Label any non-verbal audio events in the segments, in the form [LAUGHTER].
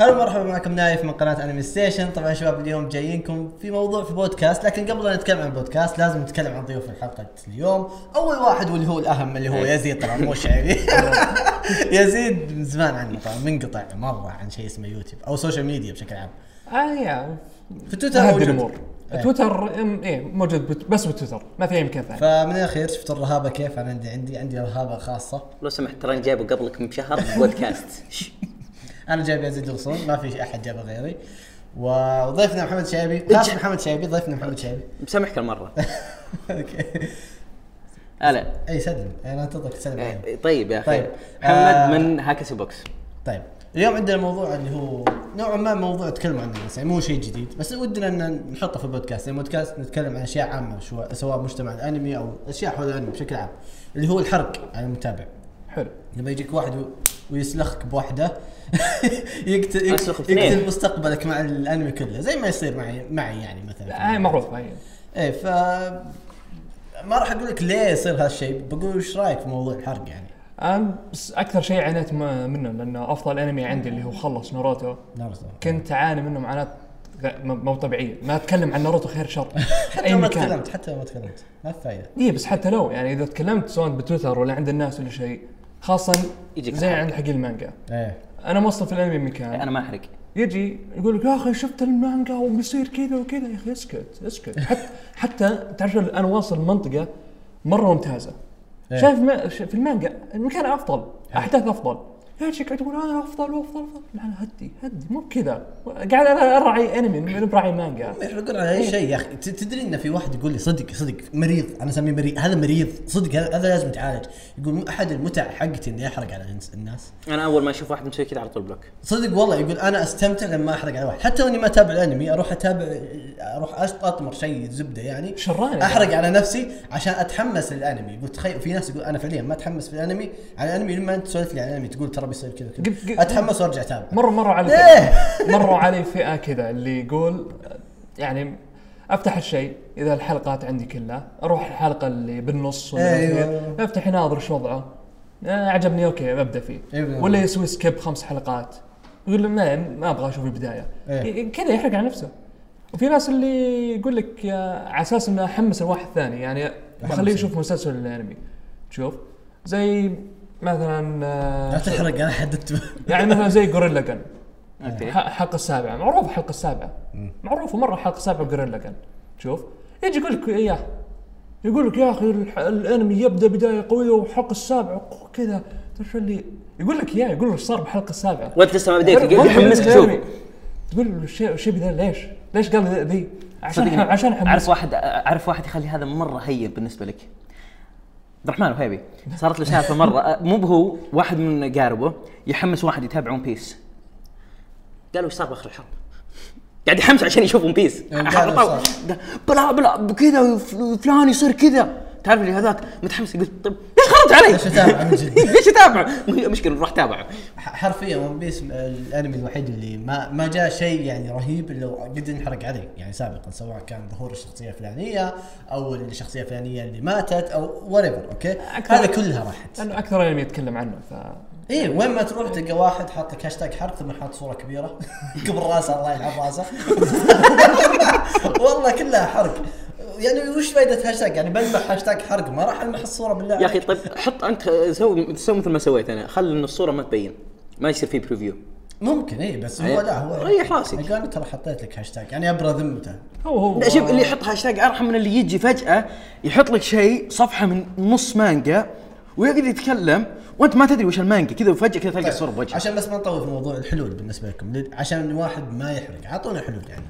هلا مرحبا معكم نايف من قناة Anime Station طبعا شباب اليوم جايينكم في موضوع في بودكاست لكن قبل لا نتكلم عن البودكاست لازم نتكلم عن ضيوف الحلقة اليوم. أول واحد واللي هو الأهم اللي هو يزيد طبعا مو شعيبي. [LAUGHS] يزيد من زمان عنه طبعا منقطع مرة عن شيء اسمه يوتيوب أو social media بشكل عام. آه يا. في تويتر هذه موجود. الأمور. إيه. تويتر أم- إيه موجود بس بتويتر ما في أي مكان ثاني. فمن الأخير شفت الرهابة كيف؟ أنا عندي عندي عندي رهابة خاصة. لو سمحت ترى جايبه قبلك بشهر [LAUGHS] بودكاست. [LAUGHS] أنا جايب يزيد الغصون ما في أحد جابه غيري. وضيفنا محمد شعيبي خلاص محمد شعيبي ضيفنا محمد شعيبي مسامحك المرة. [LAUGHS] okay. هلا أي سلم. أنا انتظرك تسلم علي إيه، طيب يا أخي. طيب. محمد آه. من هاكسي بوكس. طيب. اليوم عندنا موضوع اللي هو نوعا ما موضوع نتكلم عنه بس يعني مو شيء جديد. بس ودنا إن نحطه في البودكاست. يعني بودكاست نتكلم عن أشياء عامة شو- سواء مجتمع الأنمي أو أشياء حول الأنمي بشكل عام. اللي هو الحرق على المتابع. حلو. لما يجيك واحد ويسلخك بواحده [LAUGHS] يقتل. يقتل مستقبلك مع الأنمي كله. زي ما يصير معي معي يعني مثلا. معروف هاي. إيه ف ما راح أقول لك ليه يصير هالشيء. بقول إيش رأيك في موضوع الحرق يعني؟ بس أكثر شيء عانيت منه لأنه أفضل أنمي عندي اللي هو خلص ناروتو. ناروتو. كنت أعاني منه معاناه مو طبيعية. ما أتكلم عن ناروتو خير شر. [LAUGHS] حتى اي لو ما تكلمت حتى لو ما تكلمت. ما في فايدة. اي بس حتى لو يعني إذا تكلمت سواء بتويتر ولا عند الناس ولا شيء خاصه يجيك زي. عند حق المانجا. إيه. أنا موصل في الأنمي مكان أنا ما أحرق. يجي يقول لك يا أخي شفت المانجا وبيصير كذا وكذا. يا أخي اسكت اسكت. [LAUGHS] حتى حتى تعرف أنا واصل منطقه مرة ممتازة. إيه. شايف في المانجا المكان أفضل أحداث أفضل. يجي قاعد يقول أنا أفضل وافضل وافضل لا لا هدي هدي. مو بكذا قاعد أنا ارعي أنمي مو براعي مانجا. يحرقون على اي شيء يا أخي. ت- تدري إن في واحد يقول لي صدق صدق مريض. أنا أسميه مريض. هذا مريض. صدق هذا هذا لازم يتعالج. يقول أحد المتع حقتي إني أحرق على الناس- أنا أول ما أشوف واحد مسوي كذا على طول بلوك. صدق والله. يقول أنا أستمتع لما أحرق على واحد. حتى وإني ما أتابع الأنمي أروح أتابع أروح أشط- أطمر شيء زبدة يعني. شراني. أحرق على نفسي عشان أتحمس للأنمي. يقول تخيل في ناس يقول أنا فعليا ما أتحمس في الأنمي. على الأنمي لما أنت تسولف لي عن الأنمي تقول ترى بيصير كذا كذا. أتحمس وأرجع أتابع. مره مره على ليه؟ [LAUGHS] مروا علي فئة كذا اللي يقول يعني أفتح الشيء إذا الحلقات عندي كلها أروح الحلقة اللي بالنص ولا أيوة. أفتح يناظر إيش وضعه آه، عجبني أوكي ببدا فيه. أيوة. ولا يسوي skip خمس حلقات. يقول ما ما أبغى أشوف البداية. إيه. ي- كذا يحرق على نفسه. وفي ناس اللي يقول لك على أساس إنه أحمس الواحد ثاني يعني بخليه يشوف مسلسل الأنمي. تشوف زي مثلا آه، لا تحرق أنا حددت. يعني مثلا زي جورن لاجن الحلقة السابعة معروف الحلقة السابعة. معروفه مره الحلقة السابعة جورن لاجن شوف. يجي يقول لك إياه. يقول لك يا أخي الح- الأنمي يبدأ بداية قوية والحلقة السابعة كذا. تعرف اللي يقول لك إياه يقول له إيش صار بالحلقة السابعة. وأنت لسه ما بديت يحمسك الأنمي. تشوف تقول له الشيء الشيء بذا ليش؟ ليش قال ذي-؟ عشان صدقني عشان أعرف واحد أعرف واحد يخلي هذا مرة هين بالنسبة لك. عبد الرحمن وهيبي صارت له سالفه مرة أه، مو بهو واحد من قاربه يحمس واحد يتابع ون بيس قالوا إيش صار بأخر الحرب قاعد يحمس عشان يشوف ون بيس يعني صار؟ بلا بلا كذا فلان يصير كذا. تعرف اللي هذاك متحمس يقول طيب ليش تحرق علي؟ ليش أتابع [LAUGHS] من جد؟ ليش اتابع؟ مشكله روح تابعه حرفيا ون بيس الأنمي الوحيد اللي ما ما جاء شيء يعني رهيب إلا قد انحرق عليه يعني سابقا سواء كان ظهور الشخصية الفلانية أو الشخصية الفلانية اللي ماتت أو what أوكي؟ هذا كلها راحت. لأنه أكثر أنمي يتكلم عنه ف إيه وين ما تروح تلقى واحد حاط لك هاشتاج حرق ثم حاط صورة كبيرة. [LAUGHS] قبل راسه الله يلعن راسه. [LAUGHS] والله كلها حرق. يعني وش فائده هاشتاج؟ يعني بلمح هاشتاج حرق ما راح ألمح الصورة بالله. يا أخي طيب حط أنت سوي سوي مثل ما سويت أنا. خلي إن الصورة ما تبين. ما يصير في preview ممكن إيه بس هو لا هو ريح راسك. قال ترى حطيت لك هاشتاج. يعني ابرى ذمته. هو هو. لا شوف اللي يحط هاشتاج أرحم من اللي يجي فجأة يحط لك شيء صفحة من نص مانجا ويقعد يتكلم وأنت ما تدري وش المانجا. كذا وفجأة كذا تلقى الصورة بوجهك. عشان بس ما نطول في موضوع الحلول بالنسبة لكم عشان الواحد ما يحرق. أعطونا حلول يعني.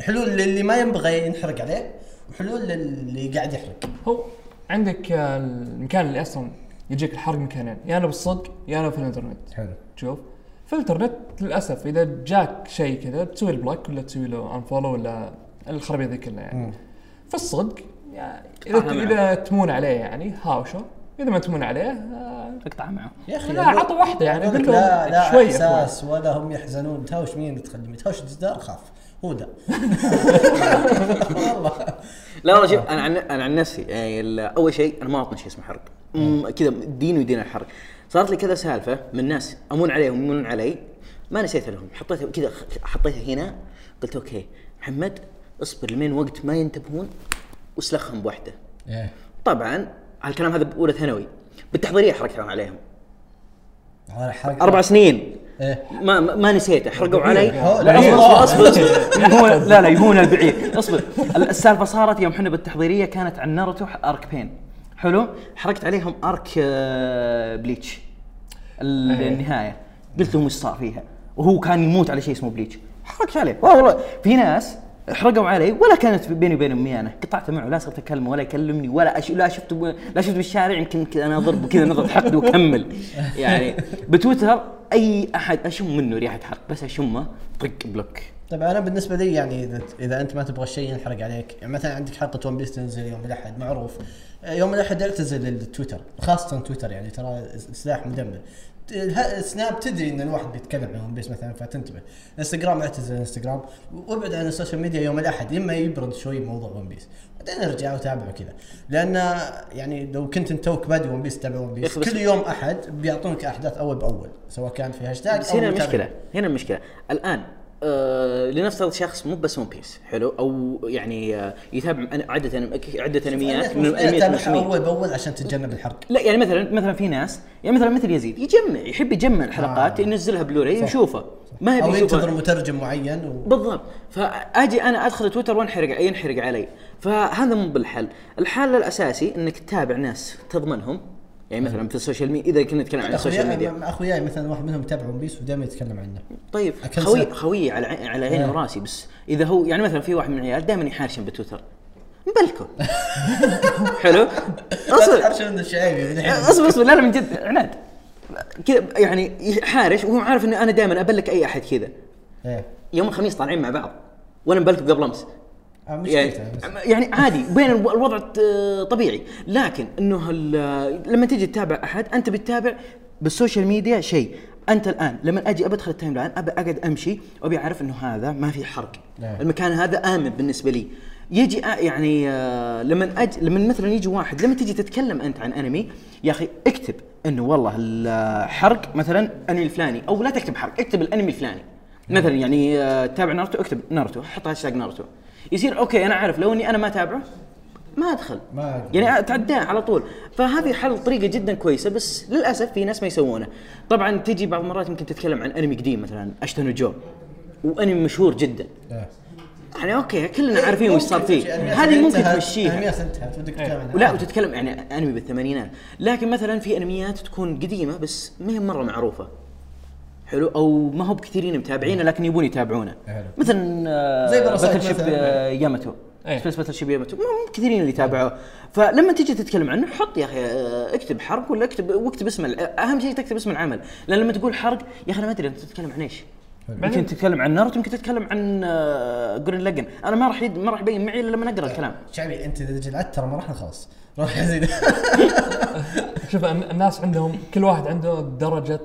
حلول للي ما ينبغى ينحرق عليه وحلول للي قاعد يحرق. هو عندك المكان اللي أصلا يجيك الحرق مكانين يا أنا بالصدق يا أنا في الإنترنت. حلو. تشوف في الإنترنت للأسف إذا جاك شيء كذا تسوي ال block ولا تسوي له unfollow ولا الخرابيط ذي كلها يعني. في الصدق يعني إذا. إذا تمون عليه يعني هاوشة. إذا ما تمون عليه آه، اقطع معه. يا أخي لا عطوا واحدة يعني قول لهم لا لا شوية إحساس ولا هم يحزنون. تهاوش مين تخلي تهاوش الجدار خاف. هو ده. والله. لا والله شوف أنا عن أنا عن نفسي يعني أول شيء أنا ما اطنش شيء اسمه حرق. كذا ديني ودين الحرق. صارت لي كذا سالفة من ناس أمون عليهم يمونون علي ما نسيت لهم. حطيتها كذا حطيتها هنا قلت أوكي محمد اصبر لمين وقت ما ينتبهون وسلخهم بواحده إيه. طبعا الكلام هذا بأولى ثانوي. بالتحضيرية حرقت عليهم. أربع سنين. ما ما, ما نسيته حرقوا علي. هو- لا لا، أصبر لا لا يهون البعيد أصبر. السالفة صارت يوم إحنا بالتحضيريه كانت عن ناروتو arc بين. حلو؟ حرقت عليهم arc آه، بليتش. إيه. النهاية. قلت لهم إيش صار فيها؟ وهو كان يموت على شيء اسمه بليتش. حرقت عليه. والله في ناس حرقوا علي ولا كانت بيني وبين أمي أنا. قطعت معه لا صرت أكلمه ولا يكلمني ولا أش... لا شفته ب... لا شفته بالشارع يمكن أنا أضربه كذا نظره حقد وأكمل. يعني بتويتر أي أحد أشم منه ريحة حرق بس أشمه طق block. طيب أنا بالنسبة لي يعني إذا إذا أنت ما تبغى الشيء ينحرق عليك يعني مثلا عندك حلقه ون بيس تنزل يوم الأحد معروف. يوم الأحد اعتزل التويتر خاصة تويتر يعني ترى سلاح مدمر. سناب تدري إن الواحد بيتكلم عن ون بيس مثلا فتنتبه. إنستغرام اعتزل إنستغرام وابعد عن ال social media يوم الأحد إما يبرد شوي موضوع ون بيس بعدين ارجع وتابعه كذا. لأن يعني لو كنت أنت توك بادي ون بيس تتابع ون بيس كل يوم أحد بيعطونك أحداث أول بأول سواء كان في هاشتاج بس هنا. المشكلة هنا المشكلة الآن آه لنفترض شخص مو بس ون بيس حلو؟ أو يعني آه يتابع عدة أنم- عدة أنميات من الناس أنميات تتابعها المسلمين أول بأول عشان تتجنب الحرق. لا يعني مثلا مثلا في ناس يعني مثلا مثل يزيد يجمع يحب يجمع الحلقات آه. ينزلها بلوراي صح. يشوفها. ما أو يبي ينتظر مترجم معين و... بالضبط. فأجي أنا أدخل تويتر وانحرق ينحرق علي. فهذا مو بالحل. الحل الأساسي إنك تتابع ناس تضمنهم. يعني مثلا في ال social media إذا كنا نتكلم عن ال social media. أخوياي مثلا واحد منهم يتابع ون بيس ودائما يتكلم عنه. طيب خوي. خوي على على عيني إيه. وراسي بس. إذا هو يعني مثلا في واحد من العيال دائما يحارشن بتويتر. مبلكه [LAUGHS] حلو؟ أصبر. حرش من الشعيبي اصبر أصبر. لا لا من جد. عناد. كذا يعني يحارش وهو عارف اني أنا دائما أبلك أي أحد كذا. إيه يوم الخميس طالعين مع بعض. وأنا مبلكه قبل أمس. آه، يعني مشكلته بس. يعني عادي بين الو- الوضع طبيعي. لكن إنه لما تجي تتابع أحد أنت بتتابع بال social media شيء. أنت الآن لما أجي بدخل ال timeline ابى أقعد أمشي وأبي أعرف إنه هذا ما في حرق. نعم. المكان هذا آمن بالنسبة لي. يجي يعني آه، لما أج... لما مثلا يجي واحد لما تجي تتكلم أنت عن أنمي يا أخي اكتب إنه والله الحرق مثلا أنمي الفلاني أو لا تكتب حرق اكتب الأنمي الفلاني. مثلا يعني آه، تابع ناروتو اكتب ناروتو حط هاشتاج ناروتو. يصير أوكي أنا عارف لو إني أنا ما أتابعه ما أدخل. ما أقدر. يعني أتعداه على طول. فهذه حل طريقة جدا كويسة بس للأسف في ناس ما يسوونه. طبعا تجي بعض المرات يمكن تتكلم عن أنمي قديم مثلا اشتا نو جو وأنمي مشهور جدا. إيه. يعني أوكي كلنا عارفين وش صار فيه. هذه ممكن تمشيها. عنها ولا وتتكلم يعني أنمي بالثمانينات. لكن مثلا في أنميات تكون قديمة بس ما هي مرة معروفة. حلو؟ أو ما هو بكثيرين متابعينه لكن يبون يتابعونه. حلو. مثلا آه، زي باتل شيب. آه، ياماتو إيه. سبيس باتل شيب ياماتو ما مو كثيرين اللي يتابعوه. فلما تجي تتكلم عنه حط يا أخي آه، اكتب حرق ولا اكتب واكتب اسم أهم شيء تكتب اسم العمل. لأن لما تقول حرق يا أخي أنا ما أدري أنت تتكلم عن إيش؟ يمكن تتكلم عن ناروتو يمكن تتكلم عن جرين لاجن أنا ما راح يد... ما راح يبين معي إلا لما اقرا الكلام. شعبي أنت إذا جلعت ترى ما راح نخلص روح يا زيد. [LAUGHS] شوف الن- الناس عندهم كل واحد عنده درجة آه،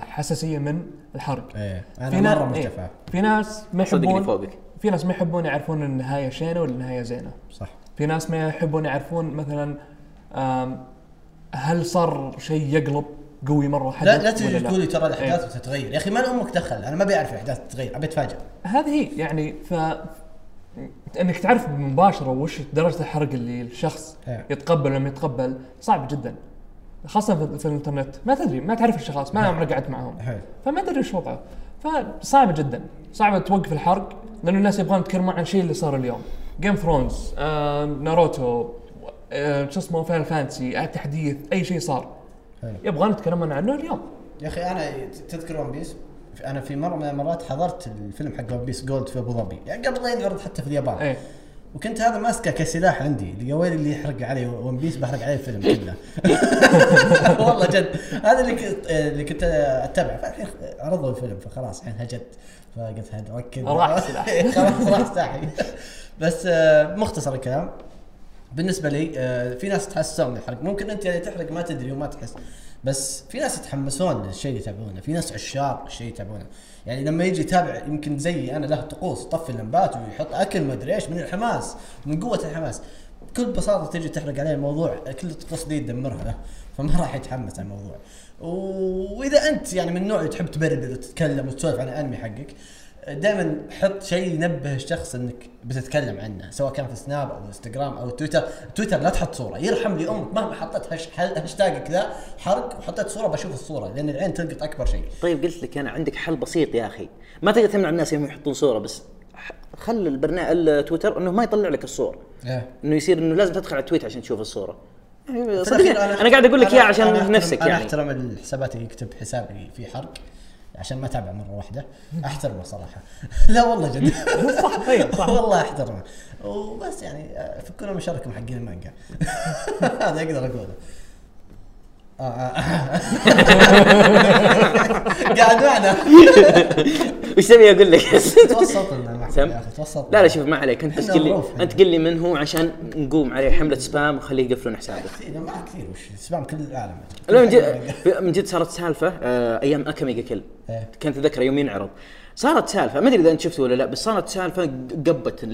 حساسية من الحرق إيه في أنا نا- مرة إيه. مرتفع في ناس ما صدقني يحبون فوقك. في ناس ما يحبون يعرفون النهاية شينة ولا النهاية زينة. صح. في ناس ما يحبون يعرفون مثلا هل صار شيء يقلب قوي مرة حدث لا لا تجي تقول لي ترى إيه. الأحداث بتتغير يا أخي ما أمك دخل؟ أنا ما بيعرف الأحداث تتغير أبي اتفاجئ هذه هي يعني ف إنك تعرف مباشرة وش درجة الحرق اللي الشخص إيه. يتقبل ولا ما يتقبل صعب جدا. خاصة في, في الإنترنت. ما تدري ما تعرف الشخص ما عمرك قعدت معهم. حلو فما تدري إيش وضعه. فصعب جدا. صعب توقف الحرق لأنه الناس يبغون يتكلمون عن الشيء اللي صار اليوم. Game of Thrones آه، ناروتو آه، شو اسمه فان فانسي آه، تحديث أي شيء صار. حلو يبغون يتكلمون عنه اليوم. يا أخي أنا تذكر One Piece أنا في مرة من المرات حضرت الفيلم حق One Piece Gold في أبو ظبي. يعني قبل لا ينعرض حتى في اليابان. إيه. وكنت هذا ماسكه كسلاح عندي اللي يا ويلي اللي يحرق علي One Piece بحرق عليه الفيلم كله. [LAUGHS] والله جد. هذا اللي كنت اللي كنت اتبعه فالحين عرضوا الفيلم فخلاص الحين هجت. فقلت هد ركز. راح [LAUGHS] السلاح. خلاص راح سلاحي. بس آه، مختصر الكلام. بالنسبة لي آه، في ناس تحسون الحرق ممكن أنت اللي تحرق ما تدري وما تحس. بس في ناس يتحمسون للشيء اللي يتابعونه. في ناس عشاق الشيء يتابعونه. يعني لما يجي يتابع يمكن زيي أنا له طقوس يطفي اللمبات ويحط أكل ما أدري إيش من الحماس من قوة الحماس. بكل بساطة تجي تحرق عليه الموضوع كل الطقوس دي تدمرها له فما راح يتحمس على الموضوع. وإذا أنت يعني من النوع اللي تحب تبرر وتتكلم وتسولف عن الأنمي حقك دائما حط شيء ينبه الشخص إنك بتتكلم عنه سواء كان في سناب أو انستغرام أو تويتر تويتر لا تحط صورة يرحم لي أمك مهما حطيت hash hashtag ك ذا حرق وحطيت صورة بشوف الصورة لأن العين تلقط أكبر شيء. طيب قلت لك أنا عندك حل بسيط يا أخي. ما تقدر تمنع الناس إنهم يحطون صورة بس خل البرنامج التويتر إنه ما يطلع لك الصور إيه. إنه يصير إنه لازم تدخل على التويت عشان تشوف صدقني الأخير أنا قاعد أقول لك أنا- اياه عشان أنا نفسك أنا يعني. أحترم الحسابات اللي يكتب حسابي في حرق. عشان ما أتابع مرة واحدة أحترمه صراحة. [LAUGHS] لا والله جد. صح طيب [LAUGHS] صح. والله أحترمه. وبس يعني آه، فكونا من شركم حقين المانجا. [LAUGHS] هذا أقدر أقوله. [LAUGHS] قاعد معنا. [LAUGHS] وش تبي أقول لك؟ توسط لنا معك سم؟ يا أخي توسط لا لا شوف ما عليك. أنت تقول لي. أنت قل لي من هو عشان نقوم عليه حملة سبام وخليه يقفلون حسابه. كثير ما كثير. وش سبام؟ كل العالم. من جد من جد صارت سالفة آه، أيام أكاميجا كل إيه. كنت أتذكر يوم ينعرض صارت سالفة ما أدري إذا أنت شفته ولا لا بس صارت سالفة قبت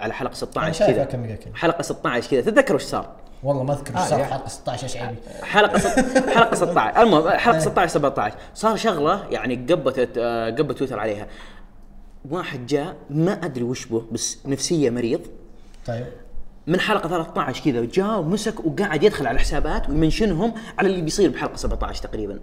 على حلقة أنا 16 شايف كذا. أكمل كذا حلقة 16 كذا. تتذكر وش صار؟ والله ما أذكر آه،. حلقة 16 إيش عيبي حلقة حلقة 16 المهم [LAUGHS] حلقة 16 17 صار شغلة يعني قبت آه، قبت تويتر عليها. واحد جاء ما أدري وش به بس نفسية مريض. طيب. من حلقة 13 كذا جاء ومسك وقاعد يدخل على الحسابات ويمنشنهم على اللي بيصير بحلقة 17 تقريبا.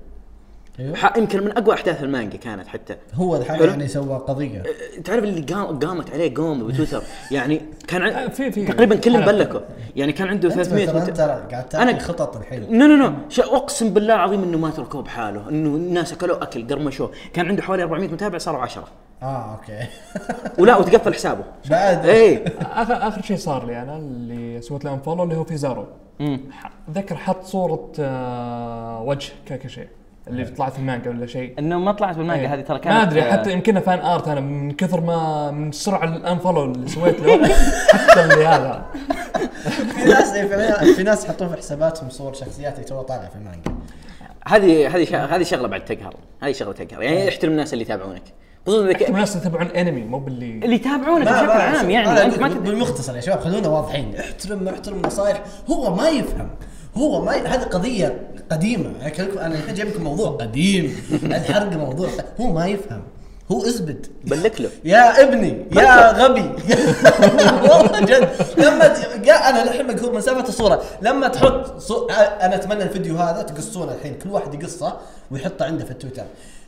أيوه. ح- يمكن من أقوى أحداث المانجا كانت حتى. هو الحين. يعني سوى قضية. تعرف اللي قام قامت عليه قوم بتويتر [LAUGHS] يعني كان آه، عن... في- في تقريبا كلهم. بلكوا. يعني كان عنده أنت 300 مثلا مت... انت قاعد تعطي خطط الحين. no no no أقسم بالله العظيم إنه ما تركوه بحاله. إنه الناس اكلوا أكل قرمشوه. كان عنده حوالي 400 متابع صاروا 10 آه أوكي. [LAUGHS] ولا وتقفل حسابه. بعد. اي اخر آخر شيء صار لي أنا اللي سويت له unfollow اللي هو في زارو. اتذكر حط صورة وجه كاكاشي اللي طلعت في المانجا ولا شيء. إنه ما طلعت بالمانجا إيه. هذه ترى كانت ما أدري حتى يمكن fan art أنا من كثر ما من سرعة ال unfollow اللي سويت له حتى اللي هذا. في ناس في- ناس يحطون في حساباتهم صور شخصيات اللي تو طالعة في المانجا. هذه هذه ش- هذه شغلة بعد تقهر. هذه شغلة تقهر. يعني احترم الناس اللي يتابعونك. خصوصا إذا الناس يتابعون انمي مو باللي اللي يتابعونك بشكل عام يعني. أنت ما بالمختصر يا شباب خلونا واضحين. احترم احترم نصائح هو ما يفهم. هو ما. هذه قضية قديمة. أكلمكم- أنا الحين جايب لكم موضوع قديم. [LAUGHS] الحرق موضوع. هو ما يفهم. هو ازبد block له يا ابني يا غبي. [LAUGHS] والله جد. لما أنا الحين مقهور من سالفه الصورة. لما تحط صو... أنا أتمنى الفيديو هذا تقصونه الحين. كل واحد يقصه ويحطه عنده في التويتر.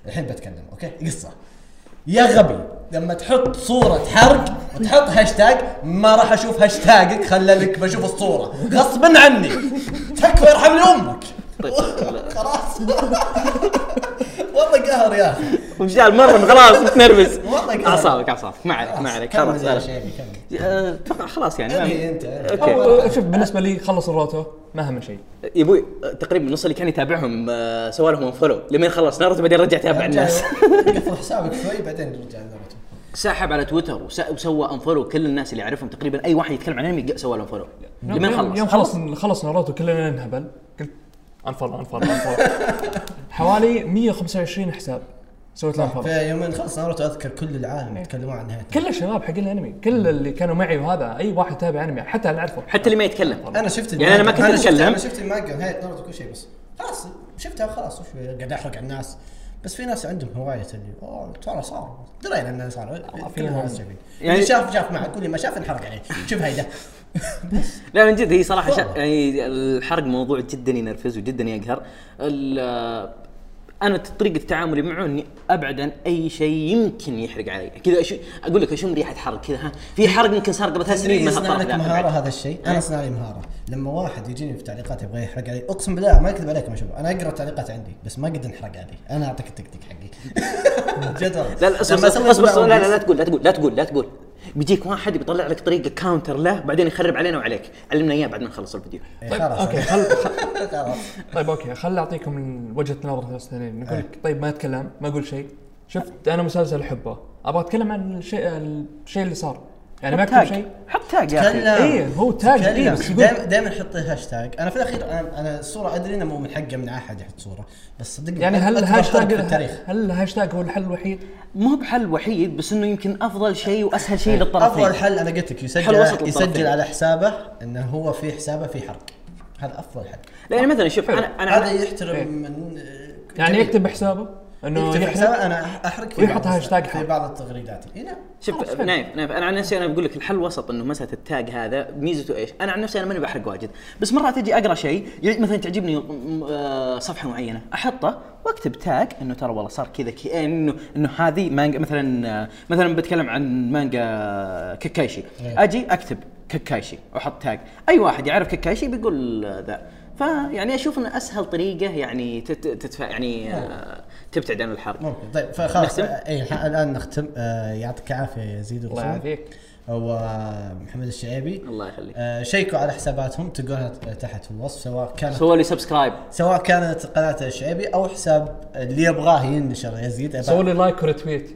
الحين بتكلم أوكي؟ قصه يا غبي لما تحط صورة حرق وتحط هاشتاج ما راح أشوف هاشتاجك خللك بشوف الصورة. غصبا عني. تكفى يرحم لي أمك [LAUGHS] خلاص. والله قهر يا أخي. وجال مره خلاص متنرفز والله قهر. أعصابك اعصابك ما عليك ما عليك. خلاص أتوقع خلاص يعني. انهي أنت. أوكي. شوف بالنسبة لي خلص ناروتو ما أهم شيء. يا أبوي تقريبا نص اللي كان يتابعهم آه، سوى لهم follow لما خلص ناروتو بعدين رجع يتابع الناس. [LAUGHS] قفل حسابك شوي بعدين نرجع لناروتو سحب على تويتر وس- وسوى unfollow كل الناس اللي يعرفهم. تقريبا أي واحد يتكلم عن أنمي سوى له unfollow لما يوم- خلص. يوم خلص خلص ناروتو كلنا ننهبل قلت unfollow unfollow unfollow [LAUGHS] حوالي 125 حساب. سويت له unfollow في يومين خلص ناروتو أذكر كل العالم يتكلمون عن نهايته كل الشباب حقين الأنمي كل اللي كانوا معي وهذا أي واحد تابع أنمي حتى اللي اعرفه حتى اللي ما يتكلم. أنا شفت يعني أنا ما كنت. أتكلم. أنا شفت المانجا نهايه ناروتو كل شيء بس. خلاص شفتها وخلاص وش قاعد أحرق على الناس. بس في ناس عندهم هواية اللي أوه ترى صار درينا انه صار كل فيهم. الناس شايفين يعني- اللي شاف شاف معك واللي ما شاف انحرق عليه. شوف هيدا. [LAUGHS] [LAUGHS] لا من جد هي صراحة شا... يعني الحرق موضوع جدا ينرفز وجدا يقهر. ال- أنا طريقة تعاملي معه إني أبعد عن أي شيء يمكن يحرق علي. كذا أشو... أقول لك اشم ريحة حرق كذا ها؟ في حرق يمكن صار قبل ثلاث سنين ما طرف لك مهارة. هذا الشيء؟ أنا صنع لي مهارة. لما واحد يجيني في تعليقات يبغى يحرق علي أقسم بالله ما أكذب عليكم يا شباب أنا أقرأ التعليقات عندي بس ما قد انحرق علي. أنا أعطيك التكتيك حقي. [LAUGHS] جد. لا لا أصبر أصبر لا لا لا تقول لا تقول لا تقول لا تقول. بيجيك واحد بيطلع لك طريقة counter له بعدين يخرب علينا وعليك. علمنا إياه بعد ما نخلص الفيديو. إيه، طيب خلاص أوكي. خل خلاص. [LAUGHS] طيب أوكي. خل أعطيكم من وجهة نظر ناس ثانيين نقول لك طيب ما أتكلم ما أقول شيء. شفت أنا مسلسل أحبه. أبغى أتكلم عن الشيء الشيء اللي صار. يعني ما اكتب شيء. حط tag يا أخي. إيه، هو tag، إيه، بس يقول- دائما دائما حط هاشتاج. أنا في الأخير أنا, أنا الصورة أدري إنه مو من حقه من أحد يحط صورة بس صدقني يعني هل الهاشتاج هل الهاشتاج هو الحل الوحيد؟ مو بحل وحيد بس إنه يمكن أفضل شيء وأسهل شيء للطرفين. أفضل حل أنا قلت لك حل يسجل وسط يسجل. على حسابه إنه هو في حسابه في حرق. هذا أفضل حق لأن مثلا شوف أنا أنا هذا يحترم إيه. من يعني. يكتب بحسابه؟ إنه يحرق أنا أح- أحرق في ويحط هاشتاج في. بعض التغريدات إيه نعم شوف. نايف نايف أنا عن نفسي أنا بقول لك الحل وسط إنه مسألة ال tag هذا ميزته إيش؟ أنا عن نفسي أنا ماني بحرق واجد بس مرات أجي أقرأ شيء يعني مثلا تعجبني آه، صفحة معينة أحطه وأكتب tag إنه ترى والله صار كذا ك- إنه إنه هذه مانجا مثلا آه، مثلا بتكلم عن مانجا كاكاشي إيه. أجي أكتب كاكاشي وأحط tag أي واحد يعرف كاكاشي بيقول ذا فيعني أشوف إنه أسهل طريقة يعني تت- تدفع يعني آه، تبتعد عن الحرق ممكن. طيب فخلاص؟ اي ح- الآن نختم. آه يعطيك العافية يا يزيد الله. يعافيك. هو محمد الشعيبي. الله يخليك. آه شيكوا على حساباتهم تلقونها تحت في الوصف سواء كانت سووا لي subscribe سواء كانت قناة الشعيبي أو حساب اللي يبغاه ينشر يزيد سووا لي like و retweet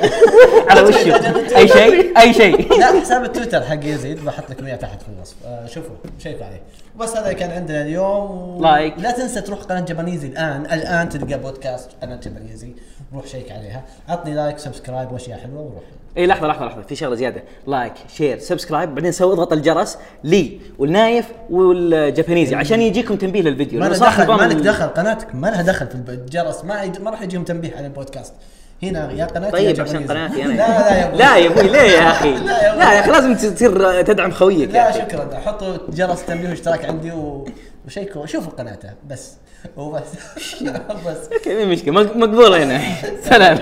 [LAUGHS] على وشه [LAUGHS] أي شيء؟ أي شيء. لا حساب التويتر حق يزيد بحط لكم إياه تحت في الوصف. آه شوفوا شيكوا عليه. وبس هذا كان عندنا اليوم. لايك. لا تنسى تروح قناة جابنيزي الآن. الآن تلقى بودكاست قناة جابنيزي روح شيك عليها. عطني like subscribe وأشياء حلوة وروح. اي لحظة لحظة لحظة. في شغلة زيادة. like share subscribe بعدين سوي اضغط الجرس. لي والنايف والجابنيزي. عشان يجيكم تنبيه للفيديو. ما لك دخل ما لك دخل قناتك. ما لها دخل في الجرس. ما ما راح يجيهم تنبيه على البودكاست. هنا يا قناتي يا طيب عشان. قناتي أنا. لا لا يا أبوي. لا يا أبوي ليه يا أخي. لا يا أبوي. لا يا أخي لازم تصير تدعم خويك لا. شكرا. حطوا جرس تنبيه واشتراك عندي و... وشيكوا شوفوا قناته بس. وبس. [LAUGHS] بس. أوكي مشكلة؟ مق- مقبولة هنا. [LAUGHS] سلام.